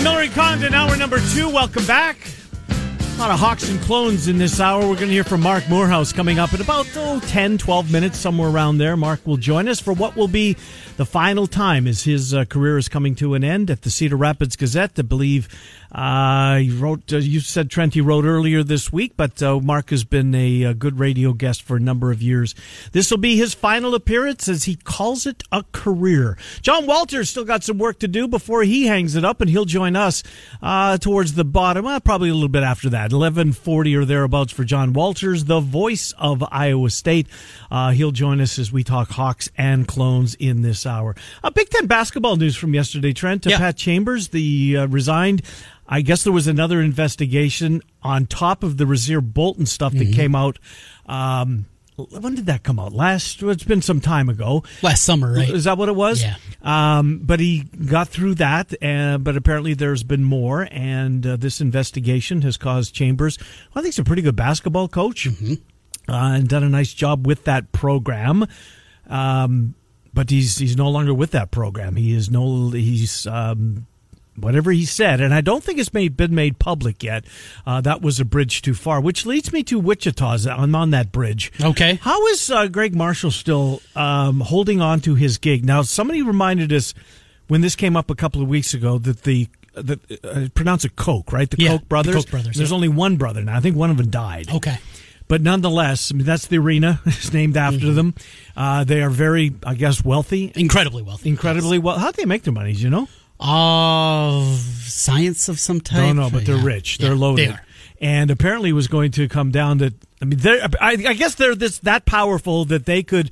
Right, Miller and Condon, hour number two. Welcome back. A lot of Hawks and clones in this hour. We're going to hear from Mark Morehouse coming up in about oh, 10, 12 minutes, somewhere around there. Mark will join us for what will be the final time as his uh, career is coming to an end at the Cedar Rapids Gazette. I believe uh, he wrote, uh, you said Trent, he wrote earlier this week, but uh, Marc has been a, a, good radio guest for a number of years. This will be his final appearance as he calls it a career. John Walters still got some work to do before he hangs it up, and he'll join us uh, towards the bottom, well, probably a little bit after that, 1140 or thereabouts for John Walters, the voice of Iowa State. Uh, he'll join us as we talk Hawks and clones in this hour. Uh, Big Ten basketball news from yesterday, Trent. Yeah. Pat Chambers, the resigned I guess there was another investigation on top of the Rasir Bolton stuff that mm-hmm. came out. Um, when did that come out? Last, it's been some time ago. Last summer, right? Is that what it was? Yeah. Um, but he got through that, uh, but apparently there's been more, and uh, this investigation has caused Chambers, well, I think he's a pretty good basketball coach, mm-hmm. uh, and done a nice job with that program. Um, but he's he's no longer with that program. He is no he's um, whatever he said, and I don't think it's made, been made public yet. Uh, that was a bridge too far, which leads me to Wichita. I'm on that bridge. Okay. How is uh, Gregg Marshall still um, holding on to his gig? Now, somebody reminded us when this came up a couple of weeks ago that the the uh, pronounce it Koch, right? The yeah, Koch brothers. The Koch brothers. There's yeah. only one brother now. I think one of them died. Okay. But nonetheless, I mean, that's the arena. It's named after mm-hmm. them. Uh, they are very, I guess, wealthy. Incredibly wealthy. Incredibly yes. well. How do they make their money? You know? Of science of some type. No, no, but they're yeah. rich. They're yeah, loaded. They are. And apparently, was going to come down to. I mean, they're. I, I guess they're this that powerful that they could,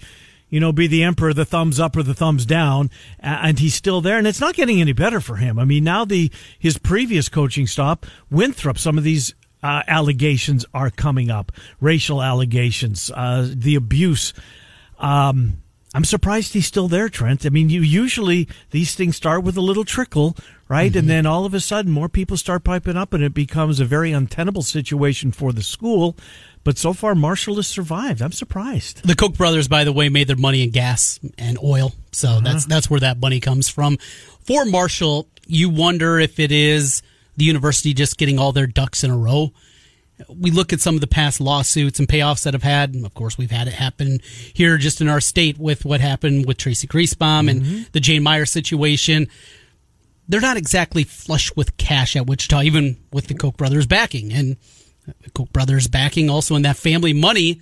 you know, be the emperor, the thumbs up or the thumbs down, and he's still there. And it's not getting any better for him. I mean, now the his previous coaching stop, Winthrop. Some of these uh, allegations are coming up, racial allegations, uh, the abuse. Um, I'm surprised he's still there, Trent. I mean, you usually these things start with a little trickle, right? Mm-hmm. And then all of a sudden more people start piping up and it becomes a very untenable situation for the school. But so far, Marshall has survived. I'm surprised. The Koch brothers, by the way, made their money in gas and oil, so uh-huh. that's that's where that money comes from. For Marshall, you wonder if it is the university just getting all their ducks in a row we look at some of the past lawsuits and payoffs that have had. And of course, we've had it happen here just in our state with what happened with Tracey Griesbaum mm-hmm. and the Jane Meyer situation. They're not exactly flush with cash at Wichita, even with the Koch brothers backing. And the Koch brothers backing also in that family money.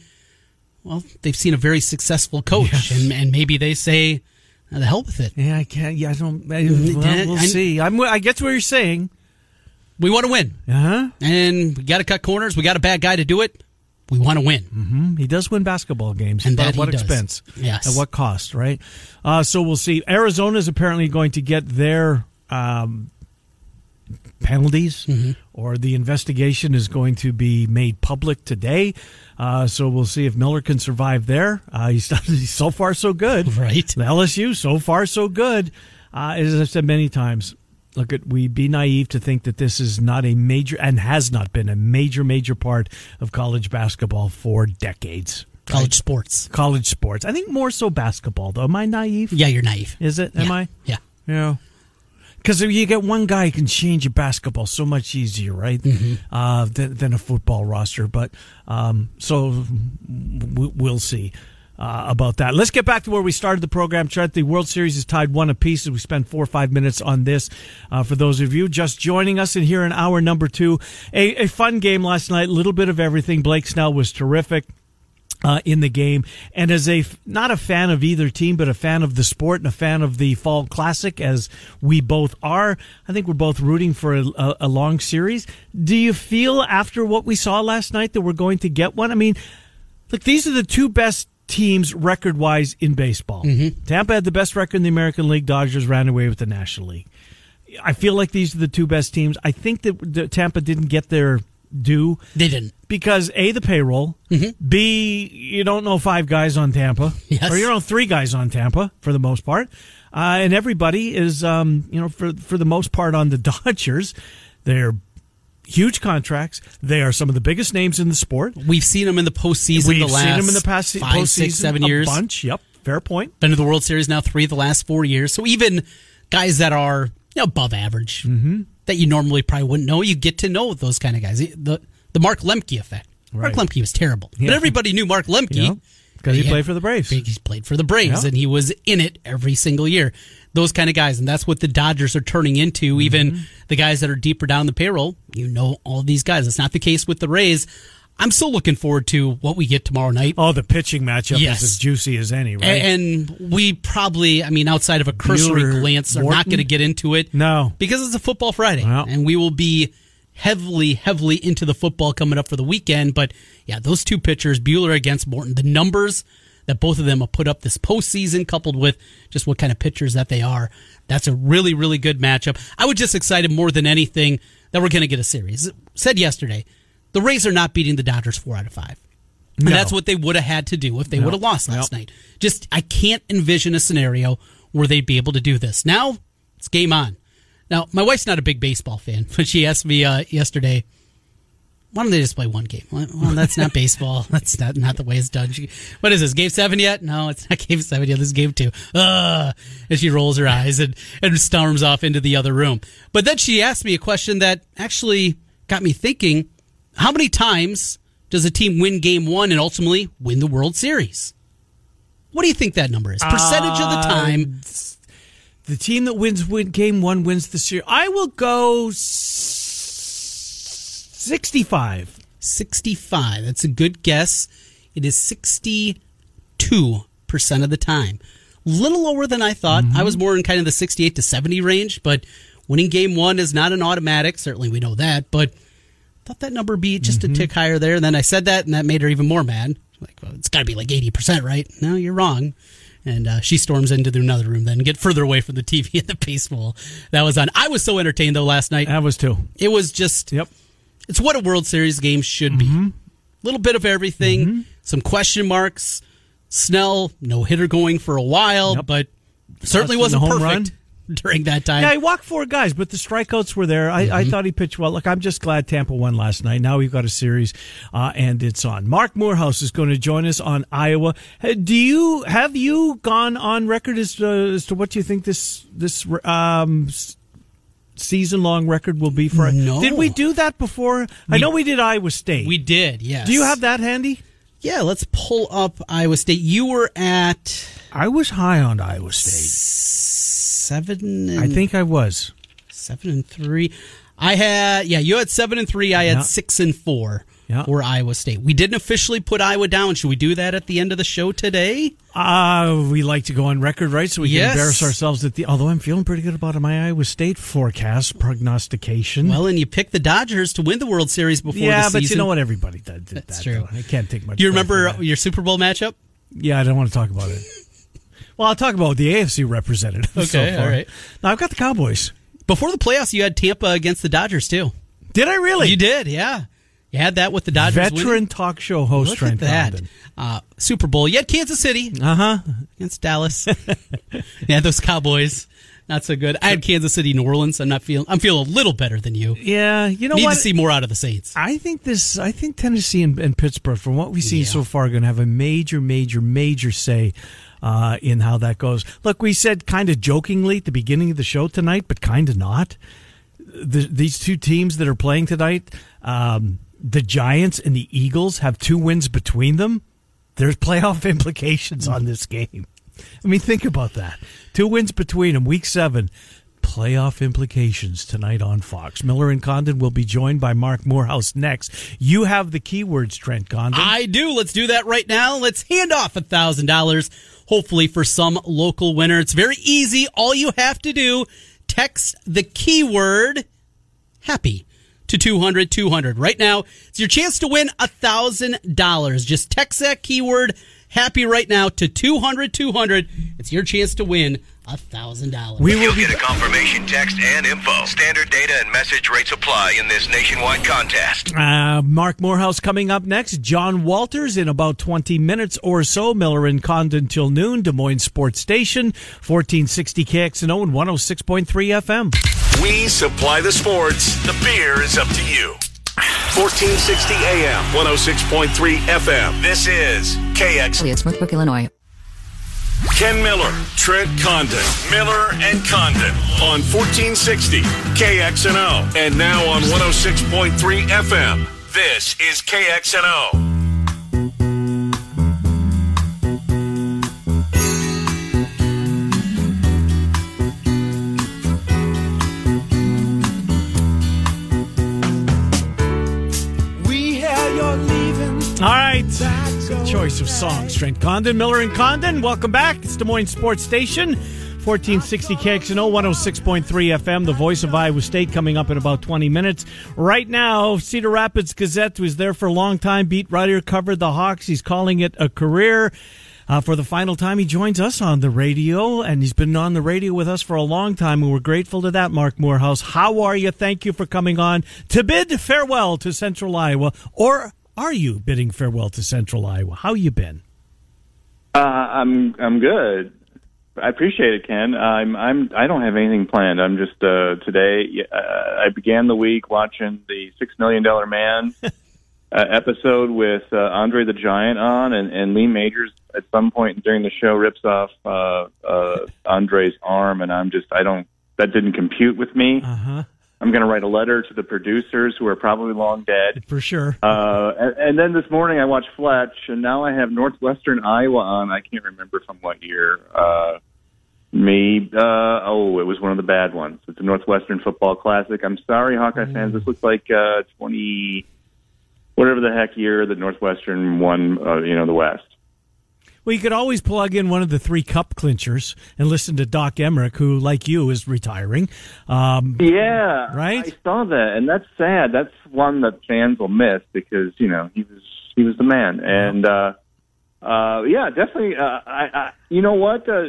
Well, they've seen a very successful coach, yes. and, and maybe they say, the hell with it. Yeah, I can't. Yeah, I don't. I, well, we'll see. I'm, I get what you're saying. We want to win. Uh-huh. And we got to cut corners. We got a bad guy to do it. We want to win. Mm-hmm. He does win basketball games. And at what expense? Yes. At what cost, right? Uh, so we'll see. Arizona is apparently going to get their um, penalties, mm-hmm. or the investigation is going to be made public today. Uh, so we'll see if Miller can survive there. Uh, he's, he's so far so good. Right. The LSU, so far so good. Uh, as I've said many times, look at we be naive to think that this is not a major and has not been a major major part of college basketball for decades college right? sports college sports i think more so basketball though am i naive yeah you're naive is it yeah. am i yeah yeah because you get one guy can change your basketball so much easier, right? Mm-hmm. Uh, than, than, a football roster. But um, so we'll see uh, about that. Let's get back to where we started the program. Trent, the World Series is tied one apiece as we spend four or five minutes on this. Uh, for those of you just joining us and here in hour number two, a, a fun game last night, a little bit of everything. Blake Snell was terrific. Uh, in the game, and as a not a fan of either team, but a fan of the sport and a fan of the fall classic, as we both are, I think we're both rooting for a, a, a long series. Do you feel after what we saw last night that we're going to get one? I mean, look, these are the two best teams record wise in baseball. Mm-hmm. Tampa had the best record in the American League. Dodgers ran away with the National League. I feel like these are the two best teams. I think that Tampa didn't get their due. They didn't because a the payroll, mm-hmm. b you don't know five guys on Tampa, yes. or you know three guys on Tampa for the most part, uh, and everybody is um, you know for for the most part on the Dodgers. They're huge contracts. They are some of the biggest names in the sport. We've seen them in the postseason. We've the last seen them in the past five, postseason, six, seven years. A bunch. Yep, fair point. Been to the World Series now three of the last four years. So even guys that are you know, above average mm-hmm. that you normally probably wouldn't know, you get to know those kind of guys. The the Mark Lemke effect. Right. Mark Lemke was terrible, yeah. but everybody knew Mark Lemke because he played for the Braves. He played for the Braves, and he was in it every single year. Those kind of guys, and that's what the Dodgers are turning into. Mm-hmm. Even the guys that are deeper down the payroll, you know all these guys. It's not the case with the Rays. I'm still looking forward to what we get tomorrow night. Oh, the pitching matchup yes. is as juicy as any, right? And we probably, I mean, outside of a cursory Buehler, glance, are Morton? not going to get into it. No. Because it's a football Friday. Well. And we will be heavily, heavily into the football coming up for the weekend. But yeah, those two pitchers, Buehler against Morton, the numbers that both of them have put up this postseason, coupled with just what kind of pitchers that they are, that's a really, really good matchup. I was just excited more than anything that we're going to get a series. Said yesterday, the Rays are not beating the Dodgers four out of five. And no. that's what they would have had to do if they no. would have lost last nope. night. Just, I can't envision a scenario where they'd be able to do this. Now, it's game on. Now, my wife's not a big baseball fan, but she asked me uh, yesterday, why don't they just play one game? Well, that's not baseball. That's not, not the way it's done. She, what is this, game seven yet? No, it's not game seven yet. This is game two. Ugh. And she rolls her eyes and, and storms off into the other room. But then she asked me a question that actually got me thinking how many times does a team win game one and ultimately win the World Series? What do you think that number is? Percentage uh, of the uh, time the team that wins win, game one wins the series. I will go 65. 65. That's a good guess. It is 62% of the time. Little lower than I thought. Mm-hmm. I was more in kind of the 68 to 70 range, but winning game one is not an automatic. Certainly we know that, but thought that number be just mm-hmm. a tick higher there. And then I said that, and that made her even more mad. Like, well, it's got to be like 80%, right? No, you're wrong and uh, she storms into another room then get further away from the TV and the baseball that was on. I was so entertained though last night. I was too. It was just yep. It's what a World Series game should mm-hmm. be. A little bit of everything, mm-hmm. some question marks. Snell no hitter going for a while, yep. but certainly wasn't perfect. Run. during that time. Yeah, he walked four guys, but the strikeouts were there. I, mm-hmm. I thought he pitched well. Look, I'm just glad Tampa won last night. Now we've got a series, uh, and it's on. Mark Morehouse is going to join us on Iowa. Do you have you gone on record as to, as to what you think this this um, season long record will be for? No. Did we do that before? We, I know we did Iowa State. We did. Yes. Do you have that handy? Yeah, let's pull up Iowa State. You were at. I was high on Iowa State seven. And, I think I was seven and three. I had yeah, you had seven and three. I had six and four. Yeah. For Iowa State, we didn't officially put Iowa down. Should we do that at the end of the show today? Uh, we like to go on record, right? So we yes. can embarrass ourselves at the. Although I'm feeling pretty good about my Iowa State forecast prognostication. Well, and you picked the Dodgers to win the World Series before. Yeah, but you know what? Everybody did, did That's that. true. Though. I can't take much. Do you remember your Super Bowl matchup? Yeah, I don't want to talk about it. Well, I'll talk about the AFC representative. Okay, so all right. Now I've got the Cowboys. Before the playoffs, you had Tampa against the Dodgers too. Did I really? You did, yeah. You had that with the Dodgers. Veteran winning. talk show host Look Trent at that. Uh, Super Bowl. You had Kansas City. Uh huh. Against Dallas. yeah, those Cowboys. Not so good. I had Kansas City, New Orleans. I'm not feeling. I'm feeling a little better than you. Yeah, you know Need what? to see more out of the Saints. I think this. I think Tennessee and, and Pittsburgh, from what we've seen yeah. so far, are going to have a major, major, major say uh, in how that goes. Look, we said kind of jokingly at the beginning of the show tonight, but kind of not. The, these two teams that are playing tonight, um, the Giants and the Eagles, have two wins between them. There's playoff implications on this game. I mean, think about that. Two wins between them, week seven. Playoff implications tonight on Fox. Miller and Condon will be joined by Mark Morehouse next. You have the keywords, Trent Condon. I do. Let's do that right now. Let's hand off a thousand dollars hopefully for some local winner. It's very easy. All you have to do, text the keyword happy to 200 200. Right now, it's your chance to win a $1,000. Just text that keyword happy right now to 200 200. It's your chance to win a thousand dollars. We will get a confirmation text and info. Standard data and message rates apply in this nationwide contest. Uh, Mark Morehouse coming up next. John Walters in about 20 minutes or so. Miller and Condon till noon. Des Moines Sports Station, 1460 KXNO and 106.3 FM. We supply the sports. The beer is up to you. 1460 AM, 106.3 FM. This is KX. Smithbrook, Illinois. Ken Miller, Trent Condon, Miller and Condon on 1460 KXNO and now on 106.3 FM. This is KXNO. Choice of songs. Trent Condon, Miller and Condon. Welcome back. It's Des Moines Sports Station. 1460 KXNO 106.3 FM, the voice of Iowa State, coming up in about 20 minutes. Right now, Cedar Rapids Gazette was there for a long time. Beat writer covered the Hawks. He's calling it a career. Uh, for the final time, he joins us on the radio, and he's been on the radio with us for a long time, and we're grateful to that, Mark Morehouse. How are you? Thank you for coming on to bid farewell to Central Iowa, or are you bidding farewell to Central Iowa? How you been? Uh, I'm I'm good. I appreciate it, Ken. I'm I'm I don't have anything planned. I'm just uh, today. Uh, I began the week watching the Six Million Dollar Man uh, episode with uh, Andre the Giant on, and, and Lee Majors at some point during the show rips off uh, uh, Andre's arm, and I'm just I don't that didn't compute with me. Uh-huh. I'm going to write a letter to the producers who are probably long dead. For sure. Uh, and, and then this morning I watched Fletch, and now I have Northwestern Iowa on. I can't remember from what year. Uh, me, uh, oh, it was one of the bad ones. It's a Northwestern Football Classic. I'm sorry, Hawkeye fans. This looks like uh, 20, whatever the heck year that Northwestern won, uh, you know, the West. Well, you could always plug in one of the three cup clinchers and listen to Doc Emrick, who, like you, is retiring. Um, Yeah, Right? I saw that, and that's sad. That's one that fans will miss because you know he was he was the man, and uh, uh, yeah, definitely. Uh, I, I, you know what? Uh,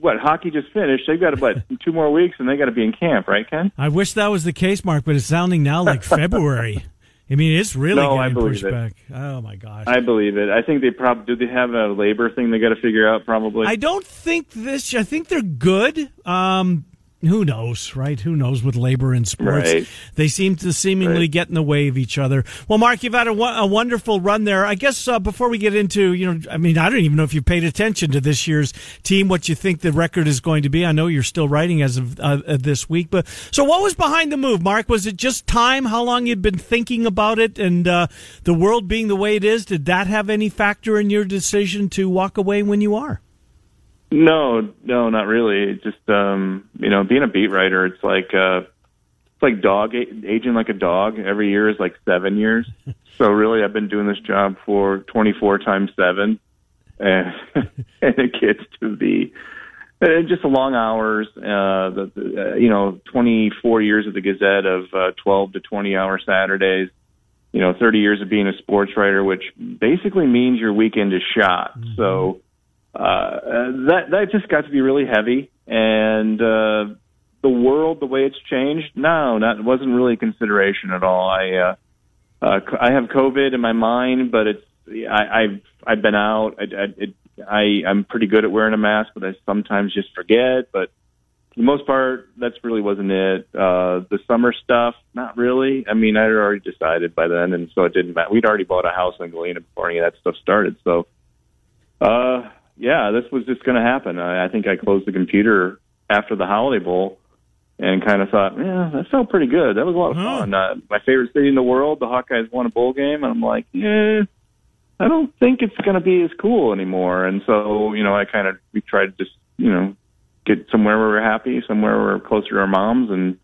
what hockey just finished? They've got what two more weeks, and they got to be in camp, right, Ken? I wish that was the case, Mark, but it's sounding now like February. I mean, it's really No, I getting believe pushed it. back. Oh my gosh! I believe it. I think they probably do. They have a labor thing they got to figure out, probably. I don't think this. I think they're good. Um, who knows, right? Who knows with labor and sports? Right. They seem to seemingly Right. get in the way of each other. Well, Mark, you've had a, a wonderful run there. I guess uh, before we get into, you know, I mean, I don't even know if you paid attention to this year's team, what you think the record is going to be. I know you're still writing as of uh, uh, this week, but so what was behind the move, Mark? Was it just time? How long you'd been thinking about it, and uh, the world being the way it is? Did that have any factor in your decision to walk away when you are? No, no, not really. Just um, you know, being a beat writer, it's like uh, it's like dog aging like a dog. Every year is like seven years. so really, I've been doing this job for 24 times seven, and, and it gets to be uh, just the long hours. Uh, the, the, uh, you know, 24 years of the Gazette of uh, 12 to 20 hour Saturdays. You know, 30 years of being a sports writer, which basically means your weekend is shot. So uh, that that just got to be really heavy, and uh, the world, the way it's changed, no, that wasn't really a consideration at all. I uh, uh, I have COVID in my mind, but it's I, I've I've been out. I, I, it, I I'm pretty good at wearing a mask, but I sometimes just forget. But for the most part, that's really wasn't it. Uh, the summer stuff, not really. I mean, I had already decided by then, and so it didn't matter. We'd already bought a house in Galena before any of that stuff started, so. Uh, yeah, this was just going to happen. I, I think I closed the computer after the Holiday Bowl and kind of thought, yeah, that felt pretty good. That was a lot of Huh. fun. Uh, my favorite city in the world, the Hawkeyes won a bowl game, and I'm like, yeah, I don't think it's going to be as cool anymore. And so, you know, I kind of we tried to just, you know, get somewhere where we're happy, somewhere where we're closer to our moms, and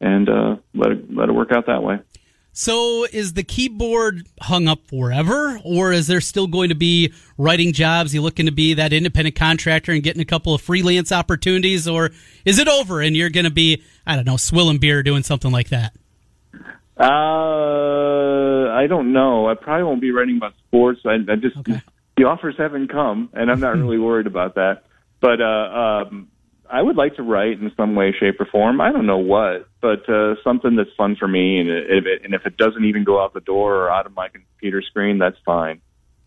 and uh, let it let it work out that way. So is the keyboard hung up forever, or is there still going to be writing jobs? You looking to be that independent contractor and getting a couple of freelance opportunities, or is it over and you're going to be, I don't know, swilling beer, doing something like that? Uh, I don't know. I probably won't be writing about sports. I, I just Okay. the offers haven't come, and I'm not really worried about that. But uh, um, I would like to write in some way, shape, or form. I don't know what, but uh, something that's fun for me. And if it, and if it doesn't even go out the door or out of my computer screen, that's fine.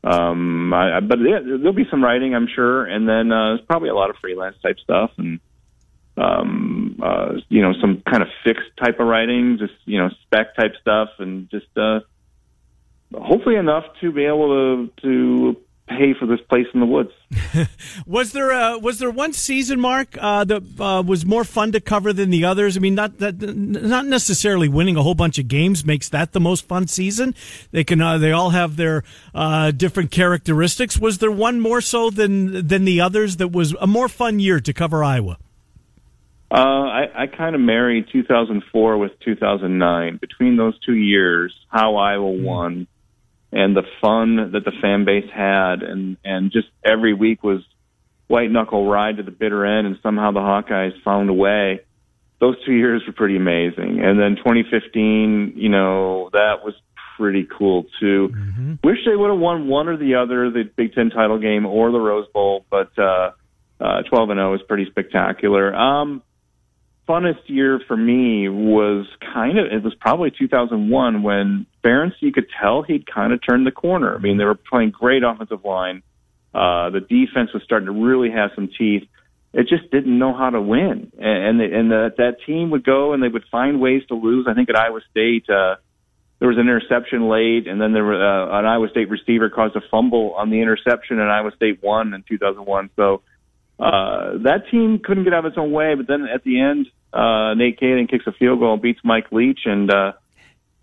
Um, I, but yeah, there'll be some writing, I'm sure, and then uh, there's probably a lot of freelance type stuff and um, uh, you know some kind of fixed type of writing, just you know spec type stuff, and just uh, hopefully enough to be able to to pay for this place in the woods. was there a, was there one season, Mark, uh, that uh, was more fun to cover than the others? I mean, not that not necessarily winning a whole bunch of games makes that the most fun season. They can uh, they all have their uh, different characteristics. Was there one more so than than the others that was a more fun year to cover Iowa? Uh, I, I kind of married 2004 with 2009. Between those two years, how Iowa hmm. won and the fun that the fan base had and and just every week was white knuckle ride to the bitter end and somehow the Hawkeyes found a way. Those two years were pretty amazing. And then 2015, you know, that was pretty cool too. Mm-hmm. Wish they would have won one or the other, the Big Ten title game or the Rose Bowl, but uh, uh, 12 and 0 is pretty spectacular. Um, funnest year for me was kind of it was probably 2001 when Ferentz you could tell he'd kind of turned the corner. I mean they were playing great offensive line. Uh, the defense was starting to really have some teeth. It just didn't know how to win, and and, the, and the, that team would go and they would find ways to lose. I think at Iowa State. Uh, there was an interception late, and then there were uh, an Iowa State receiver caused a fumble on the interception, and Iowa State won in 2001. So uh, that team couldn't get out of its own way, but then at the end, uh, Nate Kaeding kicks a field goal, and beats Mike Leach, and uh,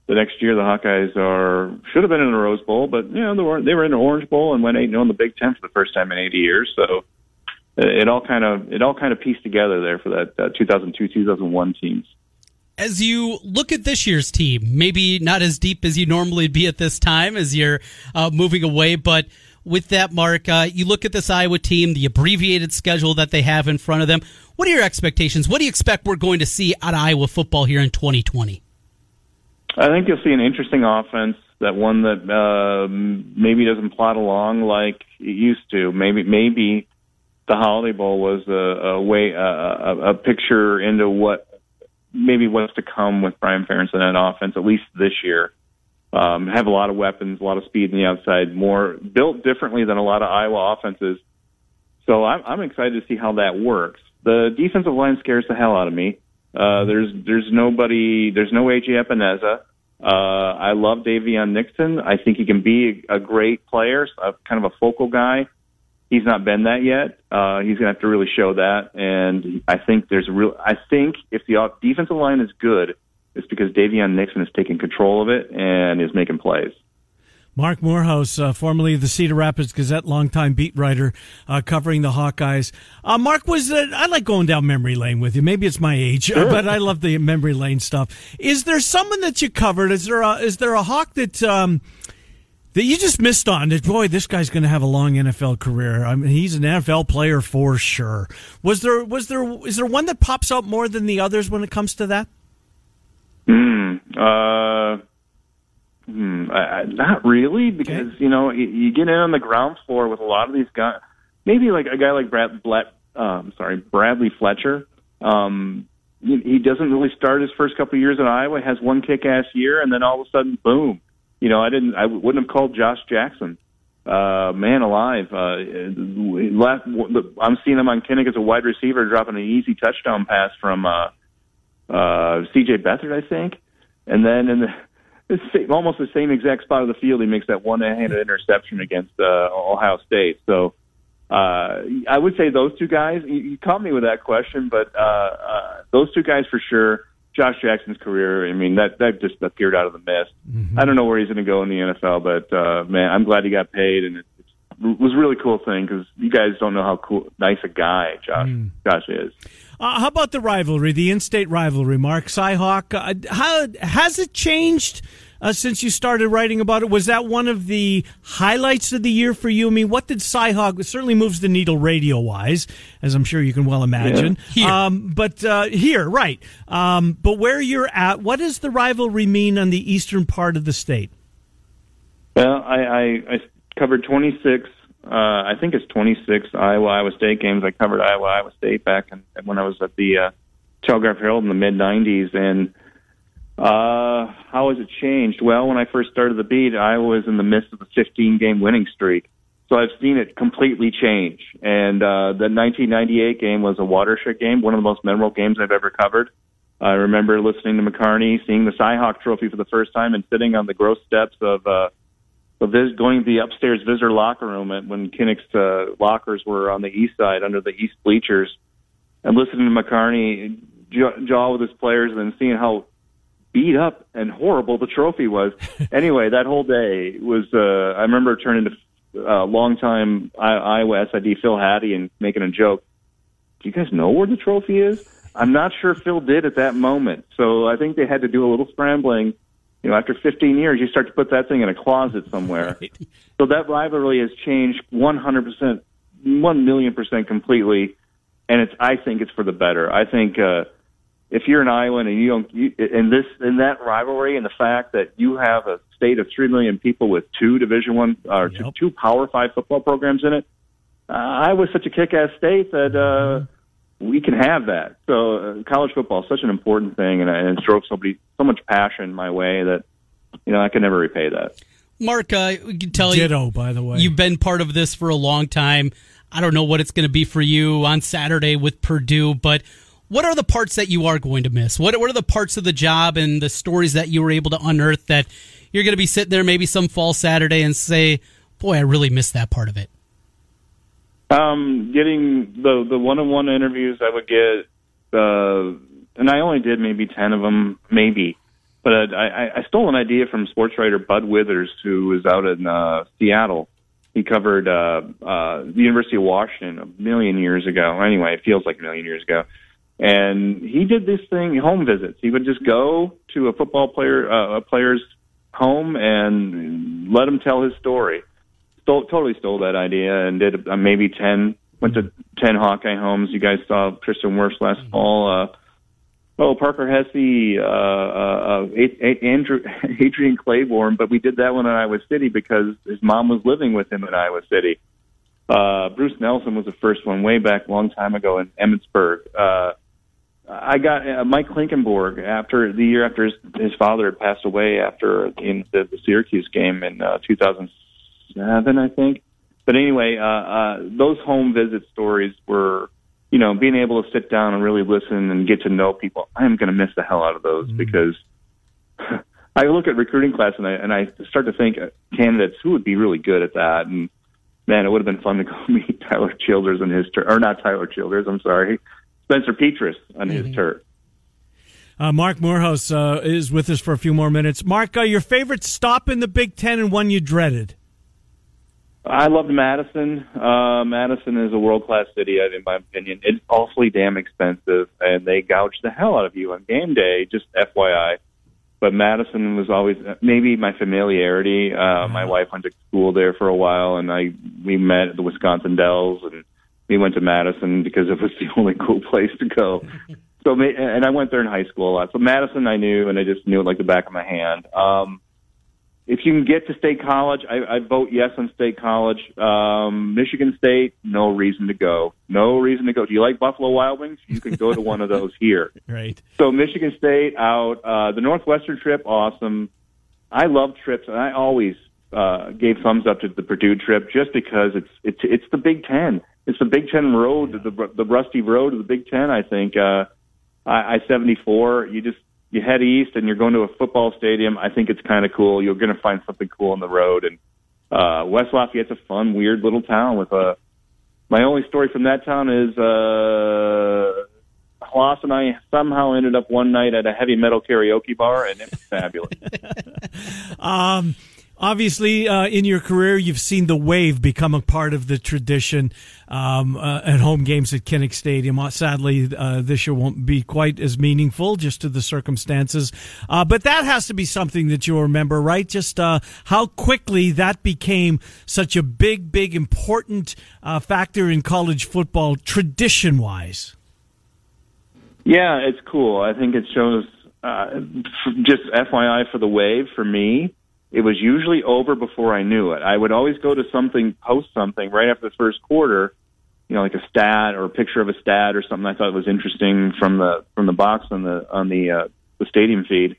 the next year the Hawkeyes are should have been in the Rose Bowl, but you know they were they were in the Orange Bowl and went eight 0 in the Big Ten for the first time in 80 years. So it all kind of it all kind of pieced together there for that uh, 2002 2001 teams. As you look at this year's team, maybe not as deep as you normally be at this time as you're uh, moving away, but with that, Mark, uh, you look at this Iowa team, the abbreviated schedule that they have in front of them. What are your expectations? What do you expect we're going to see out of Iowa football here in 2020? I think you'll see an interesting offense, that one that uh, maybe doesn't plot along like it used to. Maybe maybe the Holiday Bowl was a, a way a, a picture into what maybe what's to come with Brian Ferentz and that offense, at least this year. Um, have a lot of weapons, a lot of speed in the outside, more built differently than a lot of Iowa offenses. So I'm, I'm excited to see how that works. The defensive line scares the hell out of me. Uh, there's there's nobody, there's no AJ Epenesa. Uh, I love Daviyon Nixon. I think he can be a, great player, a, kind of a focal guy. He's not been that yet. Uh, he's going to have to really show that. And I think there's real. I think if the defensive line is good, it's because Daviyon Nixon is taking control of it and is making plays. Mark Morehouse, uh, formerly the Cedar Rapids Gazette, longtime beat writer, uh, covering the Hawkeyes. Uh, Mark was, uh, I like going down memory lane with you. Maybe it's my age, sure. but I love the memory lane stuff. Is there someone that you covered? Is there a, is there a Hawk that, um, that you just missed on that boy this guy's going to have a long NFL career I mean he's an NFL player for sure was there was there is there one that pops out more than the others when it comes to that Hmm. Uh. I, I, not really, because okay. you know you, you get in on the ground floor with a lot of these guys. Maybe like a guy like Brad, Brad um, sorry, Bradley Fletcher. Um, he, he doesn't really start his first couple of years in Iowa. Has one kick-ass year, and then all of a sudden, boom. You know, I didn't. I wouldn't have called Josh Jackson. Uh, man alive. Uh, left, I'm seeing him on Kinnick as a wide receiver dropping an easy touchdown pass from uh, uh, C.J. Beathard, I think, and then in the it's same, almost the same exact spot of the field, he makes that one-handed interception against uh, Ohio State. So uh, I would say those two guys. You, you caught me with that question, but uh, uh, those two guys for sure. Josh Jackson's career, I mean, that that just appeared out of the mist. Mm-hmm. I don't know where he's going to go in the NFL, but uh, man, I'm glad he got paid, and was a really cool thing because you guys don't know how cool, nice a guy Josh mm. Josh is. Uh, how about the rivalry, the in-state rivalry, Mark Cyhawk? Uh, how has it changed uh, since you started writing about it? Was that one of the highlights of the year for you? I mean, what did Cyhawk certainly moves the needle radio-wise, as I'm sure you can well imagine. Yeah. Here. Um, but uh, here, right? Um, but where you're at, what does the rivalry mean on the eastern part of the state? Well, I, I, I covered 26 Uh, I think it's 26 Iowa Iowa State games. I covered Iowa Iowa State back in, when I was at the uh, Telegraph Herald in the mid 90s, and uh, how has it changed? Well, when I first started the beat, Iowa was in the midst of a 15 game winning streak. So I've seen it completely change. And uh, the 1998 game was a watershed game, one of the most memorable games I've ever covered. I remember listening to McCarney, seeing the Cyhawk Trophy for the first time, and sitting on the gross steps of uh, of this, going to the upstairs visitor locker room at, when Kinnick's uh, lockers were on the east side under the east bleachers, and listening to McCarney jaw with his players, and then seeing how beat up and horrible the trophy was. anyway, that whole day was. Uh, I remember turning to uh, longtime I- Iowa SID Phil Haddy and making a joke. Do you guys know where the trophy is? I'm not sure Phil did at that moment. So I think they had to do a little scrambling. You know, after 15 years, you start to put that thing in a closet somewhere. Right. So that rivalry has changed 100%, 1 million percent completely. And it's, I think it's for the better. I think, uh, if you're an Iowan and you don't, you, in this, in that rivalry and the fact that you have a state of 3 million people with two Division One or yep. two, two Power Five football programs in it, uh, Iowa's such a kick-ass state that, uh, we can have that. So uh, college football is such an important thing, and, and it drove somebody so much passion my way that you know I can never repay that. Mark, uh, we can tell Ditto, you, by the way, you've been part of this for a long time. I don't know what it's going to be for you on Saturday with Purdue, but what are the parts that you are going to miss? What what are the parts of the job and the stories that you were able to unearth that you're going to be sitting there maybe some fall Saturday and say, "Boy, I really missed that part of it." Um, getting the the one on one interviews I would get, uh, and I only did maybe ten of them, maybe. But I, I stole an idea from sports writer Bud Withers, who was out in uh, Seattle. He covered uh, uh, the University of Washington a million years ago. Anyway, it feels like a million years ago. And he did this thing, home visits. He would just go to a football player, uh, a player's home, and let him tell his story stole, totally stole that idea and did uh, maybe 10, went to 10 Hawkeye homes. You guys saw Tristan Wirfs last mm-hmm. fall. Uh, oh, Parker Hesse, uh, uh, uh, Andrew, Adrian Clayborn, but we did that one in Iowa City because his mom was living with him in Iowa City. Uh, Bruce Nelson was the first one way back a long time ago in Emmetsburg. Uh, I got uh, Mike Klinkenborg after the year after his, his father had passed away after in the, the Syracuse game in uh, 2006 seven, I think. But anyway, uh, uh, those home visit stories were, you know, being able to sit down and really listen and get to know people. I am going to miss the hell out of those mm-hmm. because I look at recruiting class and I and I start to think uh, candidates who would be really good at that. And man, it would have been fun to go meet Tyler Childers on his turf, or not Tyler Childers. I'm sorry, Spencer Petras on mm-hmm. his turf. Uh, Marc Morehouse uh, is with us for a few more minutes. Mark, uh, your favorite stop in the Big Ten and one you dreaded? I loved Madison. Uh, Madison is a world class city, in my opinion. It's awfully damn expensive, and they gouge the hell out of you on game day. Just FYI. But Madison was always maybe my familiarity. Uh, my wife went to school there for a while, and I we met at the Wisconsin Dells, and we went to Madison because it was the only cool place to go. so, and I went there in high school a lot. So Madison, I knew, and I just knew it like the back of my hand. Um, if you can get to state college, I, I vote yes on state college. Um, Michigan State, no reason to go. No reason to go. Do you like Buffalo Wild Wings? You can go to one of those here. Right. So Michigan State out. Uh, the Northwestern trip, awesome. I love trips, and I always uh, gave thumbs up to the Purdue trip just because it's it's it's the Big Ten. It's the Big Ten road, yeah. the the rusty road of the Big Ten. I think. Uh, I seventy four. You just you head east and you're going to a football stadium, I think it's kind of cool. You're going to find something cool on the road. And uh, West Lafayette's a fun, weird little town with a. My only story from that town is uh, Klaus and I somehow ended up one night at a heavy metal karaoke bar, and it was fabulous. um, obviously, uh, in your career, you've seen the wave become a part of the tradition um, uh, at home games at Kinnick Stadium. Uh, sadly, uh, this year won't be quite as meaningful just to the circumstances. Uh, but that has to be something that you'll remember, right? Just uh, how quickly that became such a big, big, important factor in college football, tradition wise. Yeah, it's cool. I think it shows, just FYI for the wave, for me, it was usually over before I knew it. I would always go to something, post something right after the first quarter, you know, like a stat or a picture of a stat or something I thought was interesting from the from the box on the on the uh, the stadium feed.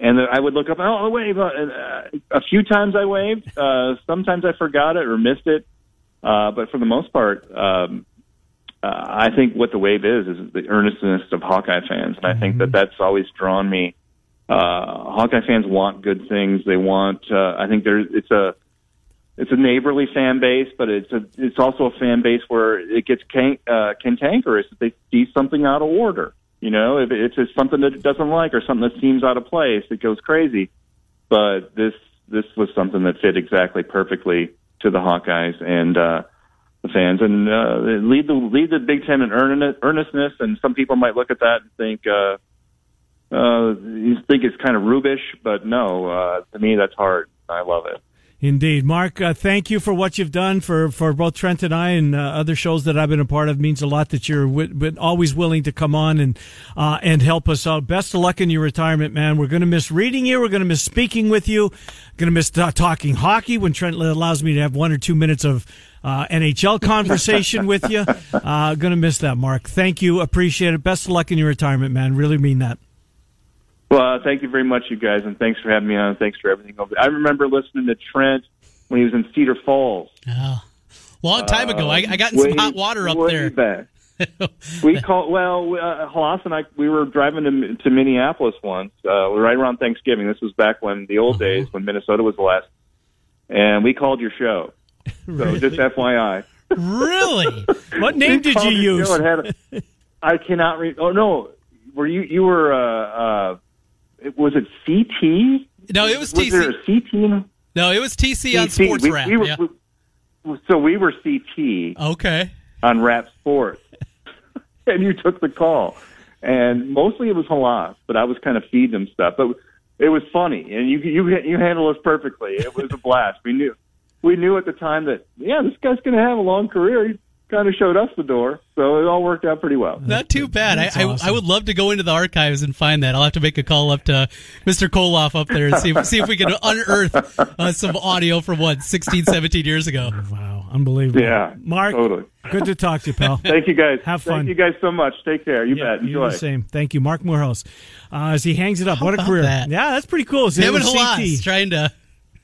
And then I would look up, oh, I'll wave. Uh, uh, a few times I waved. Uh, sometimes I forgot it or missed it. Uh, but for the most part, um, uh, I think what the wave is is the earnestness of Hawkeye fans, and I think that that's always drawn me. Uh, Hawkeye fans want good things. They want. Uh, I think there's. It's a. It's a neighborly fan base, but it's a. It's also a fan base where it gets can, uh, cantankerous if they see something out of order. You know, if it's just something that it doesn't like or something that seems out of place, it goes crazy. But this this was something that fit exactly perfectly to the Hawkeyes and uh, the fans, and uh, lead the lead the Big Ten in earnestness. And some people might look at that and think. Uh, uh, you think it's kind of rubish, but no, uh, to me that's hard. I love it. Indeed, Mark. Uh, thank you for what you've done for, for both Trent and I, and uh, other shows that I've been a part of. It means a lot that you're w- always willing to come on and uh, and help us out. Best of luck in your retirement, man. We're going to miss reading you. We're going to miss speaking with you. Going to miss talking hockey when Trent allows me to have one or two minutes of uh, NHL conversation with you. Uh, going to miss that, Mark. Thank you. Appreciate it. Best of luck in your retirement, man. Really mean that. Well, uh, thank you very much, you guys, and thanks for having me on. Thanks for everything. I remember listening to Trent when he was in Cedar Falls. Oh, long time ago. I, I got in way, some hot water up there. Back. we called. Well, uh, Hlas and I. We were driving to to Minneapolis once, uh, right around Thanksgiving. This was back when the old uh-huh. days when Minnesota was the last, and we called your show. So really? just FYI. really? What name did you use? I cannot read. Oh no, were you you were uh, uh was it CT? No, it was, was TC. There a CT? No, it was TC on Sports we, Wrap. We were, yeah. we, so we were CT. Okay. On Wrap Sports, and you took the call, and mostly it was Hlas, but I was kind of feeding him stuff. But it was funny, and you you you handled us perfectly. It was a blast. We knew we knew at the time that yeah, this guy's going to have a long career. He, kind of showed us the door. So it all worked out pretty well. Not too bad. I, awesome. I, I, would love to go into the archives and find that. I'll have to make a call up to Mr. Koloff up there and see if, see if we can unearth uh, some audio from what 16, 17 years ago. Wow, unbelievable. Yeah, Mark. Totally. Good to talk to you, pal. Thank you, guys. Have fun. Thank you guys so much. Take care. You yeah, bet. Enjoy. You the same. Thank you, Mark Morehouse. Uh, as he hangs it up, How what a career! That? Yeah, that's pretty cool. Him and Hlas trying to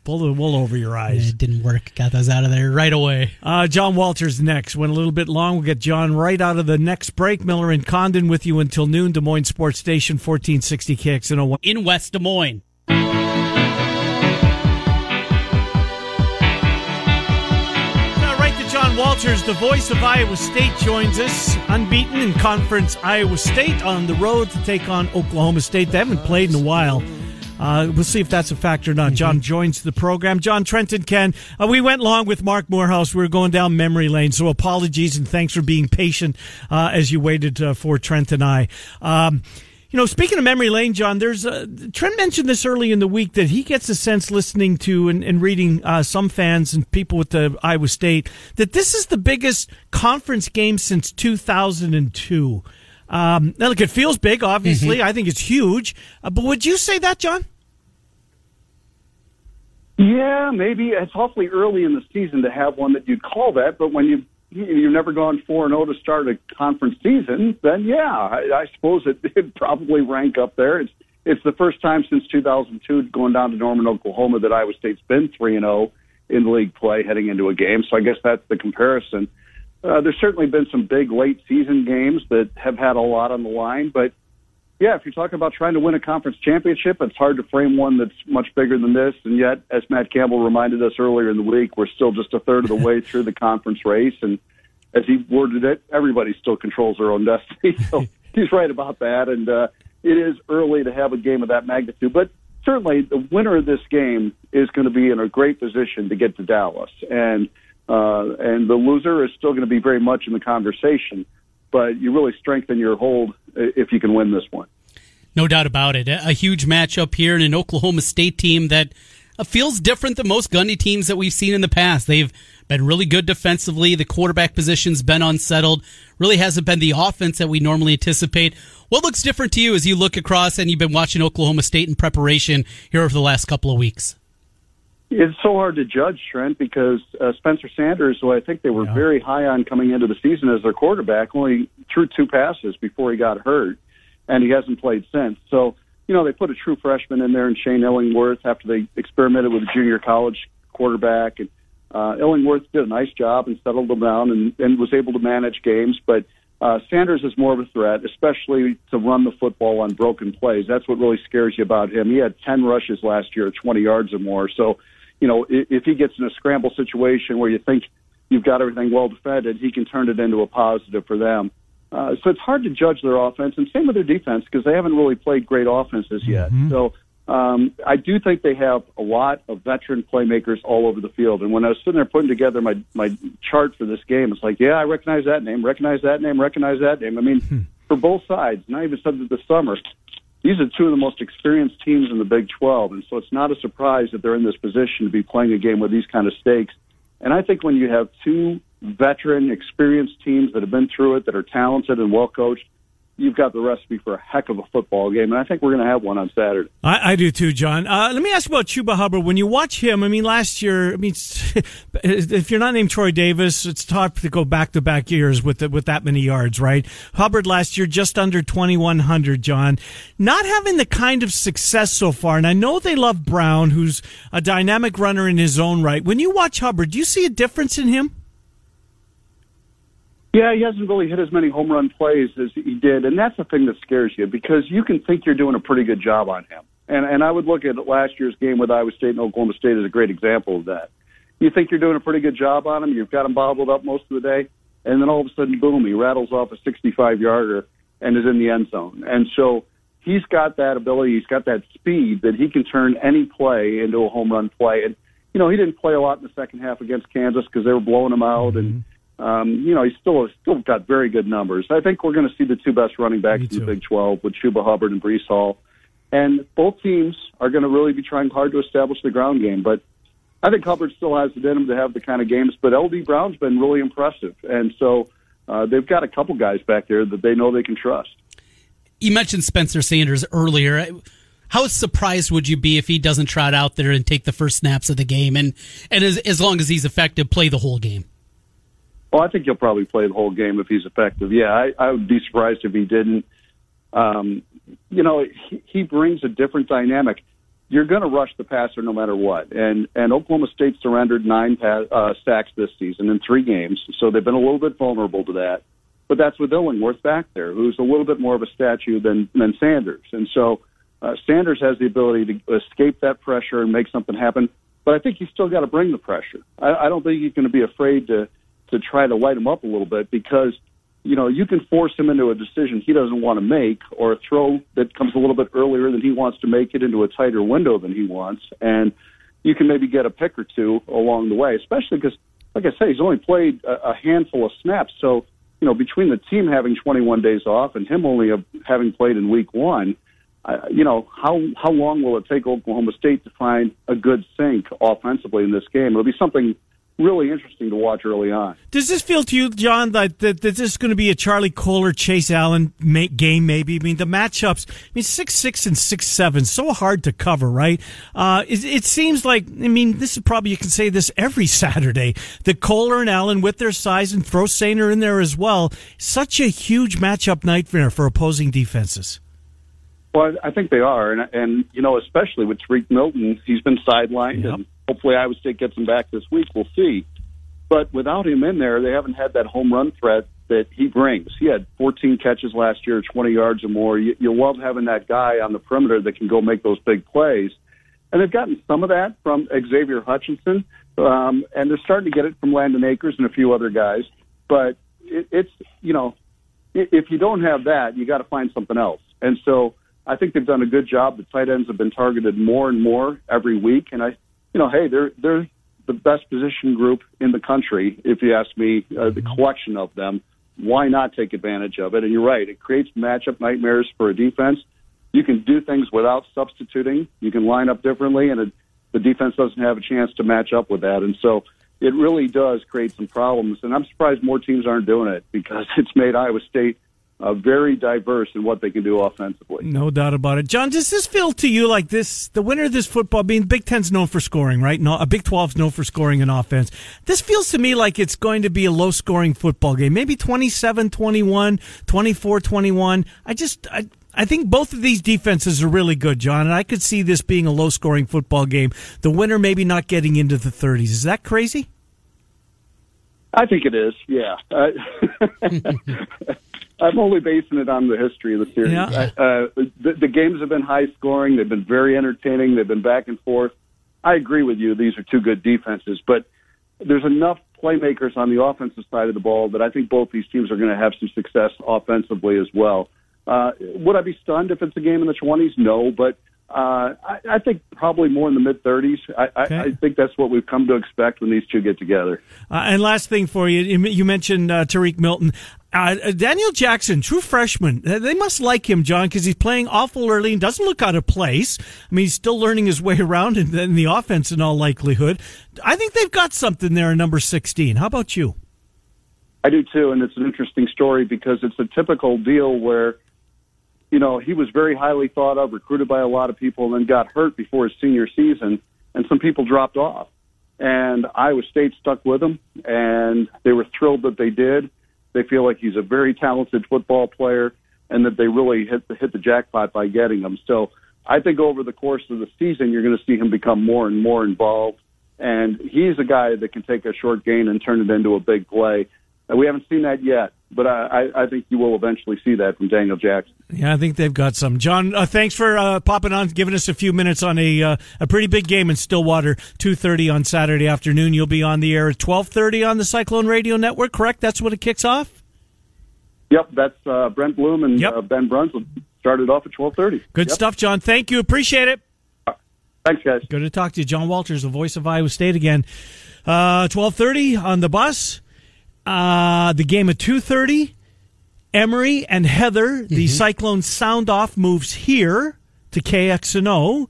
pull the wool over your eyes. Yeah, it didn't work. Got those out of there right away. Uh, John Walters next. Went a little bit long. We'll get John right out of the next break. Miller and Condon with you until noon. Des Moines Sports Station, 1460 KXNO. In West Des Moines. Now, right to John Walters, the voice of Iowa State, joins us, unbeaten in conference Iowa State on the road to take on Oklahoma State. They haven't played in a while. Uh, we'll see if that's a factor or not. Mm-hmm. John joins the program. John Trenton Ken. Uh, we went long with Mark Morehouse. We were going down memory lane, so apologies and thanks for being patient uh, as you waited uh, for Trent and I. Um, you know, speaking of memory lane, John, there's uh, Trent mentioned this early in the week that he gets a sense listening to and, and reading uh, some fans and people with the Iowa State that this is the biggest conference game since 2002. Um, now, look, it feels big, obviously. Mm-hmm. I think it's huge. Uh, but would you say that, John? Yeah, maybe it's awfully early in the season to have one that you'd call that. But when you you've never gone four and zero oh to start a conference season, then yeah, I, I suppose it would probably rank up there. It's it's the first time since 2002 going down to Norman, Oklahoma, that Iowa State's been three and zero oh in league play heading into a game. So I guess that's the comparison. Uh, there's certainly been some big late season games that have had a lot on the line, but yeah, if you're talking about trying to win a conference championship, it's hard to frame one that's much bigger than this. And yet, as Matt Campbell reminded us earlier in the week, we're still just a third of the way through the conference race. And as he worded it, everybody still controls their own destiny. So he's right about that. And uh, it is early to have a game of that magnitude, but certainly the winner of this game is going to be in a great position to get to Dallas. And uh, and the loser is still going to be very much in the conversation. But you really strengthen your hold if you can win this one. No doubt about it. A huge matchup here in an Oklahoma State team that uh, feels different than most Gundy teams that we've seen in the past. They've been really good defensively. The quarterback position's been unsettled. Really hasn't been the offense that we normally anticipate. What looks different to you as you look across and you've been watching Oklahoma State in preparation here over the last couple of weeks? It's so hard to judge, Trent, because uh, Spencer Sanders, who I think they were yeah. very high on coming into the season as their quarterback, only threw two passes before he got hurt, and he hasn't played since. So, you know, they put a true freshman in there in Shane Illingworth after they experimented with a junior college quarterback. And uh, Illingworth did a nice job and settled them down and, and was able to manage games. But uh, Sanders is more of a threat, especially to run the football on broken plays. That's what really scares you about him. He had 10 rushes last year, 20 yards or more. So, you know, if, if he gets in a scramble situation where you think you've got everything well defended, he can turn it into a positive for them. Uh, so it's hard to judge their offense, and same with their defense because they haven't really played great offenses yet. Mm-hmm. So um, I do think they have a lot of veteran playmakers all over the field. And when I was sitting there putting together my my chart for this game, it's like, yeah, I recognize that name, recognize that name, recognize that name. I mean, hmm. for both sides, not even to the summer. These are two of the most experienced teams in the Big 12, and so it's not a surprise that they're in this position to be playing a game with these kind of stakes. And I think when you have two veteran, experienced teams that have been through it, that are talented and well coached, you've got the recipe for a heck of a football game, and I think we're going to have one on Saturday. I, I do too, John. Uh, let me ask about Chuba Hubbard. When you watch him, I mean, last year, I mean, if you're not named Troy Davis, it's tough to go back to back years with the, with that many yards, right? Hubbard last year just under 2100, John. Not having the kind of success so far, and I know they love Brown, who's a dynamic runner in his own right. When you watch Hubbard, do you see a difference in him? Yeah, he hasn't really hit as many home run plays as he did, and that's the thing that scares you because you can think you're doing a pretty good job on him. And and I would look at last year's game with Iowa State and Oklahoma State as a great example of that. You think you're doing a pretty good job on him, you've got him bobbled up most of the day, and then all of a sudden, boom, he rattles off a 65 yarder and is in the end zone. And so he's got that ability, he's got that speed that he can turn any play into a home run play. And you know, he didn't play a lot in the second half against Kansas because they were blowing him out mm-hmm. and um, you know, he's still still got very good numbers. I think we're going to see the two best running backs in the Big 12 with Chuba Hubbard and Breece Hall. And both teams are going to really be trying hard to establish the ground game. But I think Hubbard still has it in him to have the kind of games. But LD Brown's been really impressive. And so uh, they've got a couple guys back there that they know they can trust. You mentioned Spencer Sanders earlier. How surprised would you be if he doesn't trot out there and take the first snaps of the game and, and as, as long as he's effective, play the whole game? Well, I think he'll probably play the whole game if he's effective. Yeah, I, I would be surprised if he didn't. Um, you know, he, he brings a different dynamic. You're going to rush the passer no matter what, and and Oklahoma State surrendered nine pass, uh, sacks this season in three games, so they've been a little bit vulnerable to that. But that's with Illingworth back there, who's a little bit more of a statue than than Sanders, and so uh, Sanders has the ability to escape that pressure and make something happen. But I think he's still got to bring the pressure. I, I don't think he's going to be afraid to to try to light him up a little bit because you know you can force him into a decision he doesn't want to make or a throw that comes a little bit earlier than he wants to make it into a tighter window than he wants and you can maybe get a pick or two along the way especially because like I say he's only played a, a handful of snaps so you know between the team having 21 days off and him only having played in week 1 uh, you know how how long will it take Oklahoma State to find a good sync offensively in this game? It'll be something really interesting to watch early on. Does this feel to you, John, that, that, that this is going to be a Charlie Kolar, Chase Allen game? Maybe. I mean, the matchups. I mean, six six and six seven, so hard to cover, right? Uh, it, it, seems like. I mean, this is probably you can say this every Saturday. That Kolar and Allen, with their size, and throw Soehner in there as well. Such a huge matchup nightmare for opposing defenses. Well, I think they are, and and you know, especially with Tarique Milton, he's been sidelined, yep. and Hopefully, Iowa State gets him back this week. We'll see. But without him in there, they haven't had that home run threat that he brings. He had 14 catches last year, 20 yards or more. You, you love having that guy on the perimeter that can go make those big plays. And they've gotten some of that from Xavier Hutchinson, um, and they're starting to get it from Landen Akers and a few other guys. But it, it's, you know, if you don't have that, you got to find something else. And so I think they've done a good job. The tight ends have been targeted more and more every week, and I you know, hey, they're they're the best position group in the country, if you ask me. Uh, the mm-hmm. collection of them, why not take advantage of it? And you're right, it creates matchup nightmares for a defense. You can do things without substituting. You can line up differently, and it, the defense doesn't have a chance to match up with that. And so it really does create some problems. And I'm surprised more teams aren't doing it because it's made Iowa State uh, very diverse in what they can do offensively. No doubt about it. John, does this feel to you like this, the winner of this football, being Big Ten's known for scoring, right? No, a Big 12's known for scoring and offense. This feels to me like it's going to be a low scoring football game. Maybe 27 21, 24 21. I just, I, I think both of these defenses are really good, John, and I could see this being a low scoring football game. The winner maybe not getting into the 30s. Is that crazy? I think it is, yeah. Uh, I'm only basing it on the history of the series. Yeah. Uh, the, the games have been high scoring. They've been very entertaining. They've been back and forth. I agree with you. These are two good defenses, but there's enough playmakers on the offensive side of the ball that I think both these teams are going to have some success offensively as well. Uh, would I be stunned if it's a game in the 20s? No, but uh, I, I think probably more in the mid 30s. I, Okay. I, I think that's what we've come to expect when these two get together. Uh, and last thing for you, you you mentioned uh, Tarique Milton. Uh, Daniel Jackson, true freshman. They must like him, John, because he's playing awful early and doesn't look out of place. I mean, he's still learning his way around in, in the offense in all likelihood. I think they've got something there in number 16. How about you? I do too, and it's an interesting story because it's a typical deal where, you know, he was very highly thought of, recruited by a lot of people, and then got hurt before his senior season, and some people dropped off. And Iowa State stuck with him, and they were thrilled that they did. They feel like he's a very talented football player, and that they really hit the, hit the jackpot by getting him. So I think over the course of the season, you're going to see him become more and more involved. And he's a guy that can take a short gain and turn it into a big play. And we haven't seen that yet, but I, I, think you will eventually see that from Daniel Jackson. Yeah, I think they've got some. John, uh, thanks for uh, popping on, giving us a few minutes on a uh, a pretty big game in Stillwater, two thirty on Saturday afternoon. You'll be on the air at twelve thirty on the Cyclone Radio Network. Correct? That's what it kicks off. Yep, that's uh, Brent Blum and Yep. uh, Ben Brunswick started off at 12:30. Good Yep. stuff, John. Thank you. Appreciate it. Thanks, guys. Good to talk to you, John Walters, the voice of Iowa State again. Uh, Twelve thirty on the bus. Uh, the game at two thirty. Emery and Heather, the Cyclone sound off moves here to KXNO,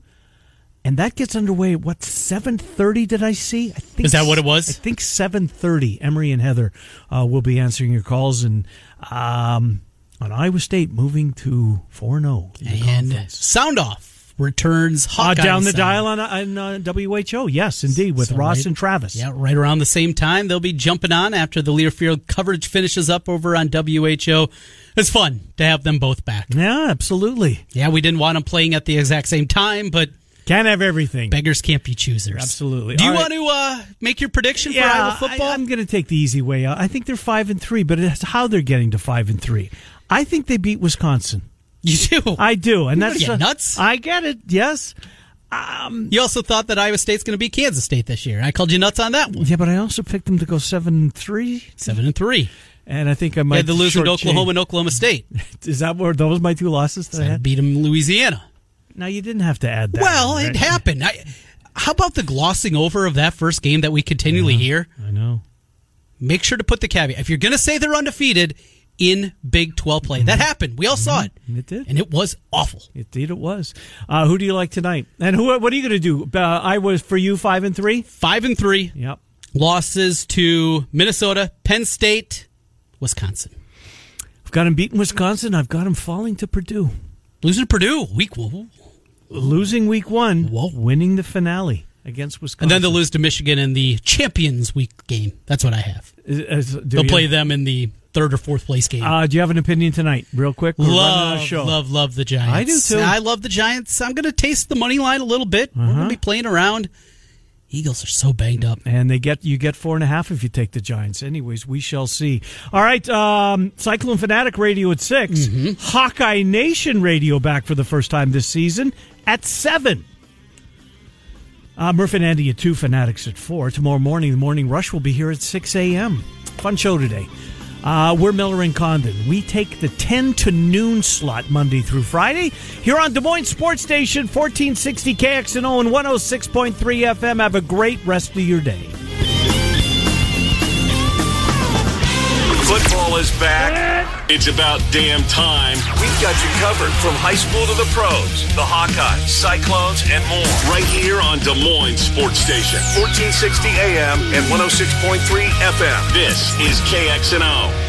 and that gets underway. at What seven thirty? Did I see? I think Is that what it was? I think seven thirty. Emery and Heather uh, will be answering your calls, and um, on Iowa State moving to four zero. And sound off returns Uh, down the dial on, on uh, WHO. Yes, indeed, with So Ross right- and Travis. Yeah, right around the same time. They'll be jumping on after the Learfield coverage finishes up over on WHO. It's fun to have them both back. Yeah, absolutely. Yeah, we didn't want them playing at the exact same time, but Can't have everything. beggars can't be choosers. Absolutely. Do you All want to uh, make your prediction for yeah, Iowa football? I, am going to take the easy way out. I think they're five and three, but it's how they're getting to five and three. I think they beat Wisconsin. You do. I do, and that's nuts? I get it. Yes. Um, you also thought that Iowa State's going to beat Kansas State this year. I called you nuts on that one. Yeah, but I also picked them to go seven and three, Seven and three. and I think I might had to lose to Oklahoma and Oklahoma State. Is that where those my two losses that I had? Beat them Louisiana. Now you didn't have to add that. Well, in, it happened. I, how about the glossing over of that first game that we continually hear? I know. Make sure to put the caveat. If you're going to say they're undefeated in Big 12 play, that happened. We all saw it. It did. And it was awful. Indeed, it was. Uh, who do you like tonight? And who? What are you going to do? Uh, I was for you five and three. Five and three. Yep. Losses to Minnesota, Penn State, Wisconsin. I've got him beating Wisconsin. I've got him falling to Purdue, Losing to Purdue, week one. losing week one, Whoa. winning the finale against Wisconsin. And then they'll lose to Michigan in the Champions Week game. That's what I have. Is- is- They'll you- play them in the third or fourth place game. Uh, do you have an opinion tonight, real quick? We're running out of love, show. love, love the Giants. I do, too. I love the Giants. I'm going to taste the money line a little bit. We're Uh-huh. going to be playing around. Eagles are so banged up. And they get you get four and a half if you take the Giants. Anyways, we shall see. All right, um, Cyclone Fanatic Radio at 6 Mm-hmm. Hawkeye Nation Radio back for the first time this season at seven. Uh, Murph and Andy at two, Fanatics at four. Tomorrow morning, the morning rush will be here at six a.m. Fun show today. Uh, we're Miller and Condon. We take the 10 to noon slot Monday through Friday here on Des Moines Sports Station, 1460 KXNO and 106.3 FM. Have a great rest of your day. Football is back. It's about damn time. We've got you covered from high school to the pros, the Hawkeyes, Cyclones, and more. Right here on Des Moines Sports Station, 1460 AM and 106.3 FM. This is KXNO.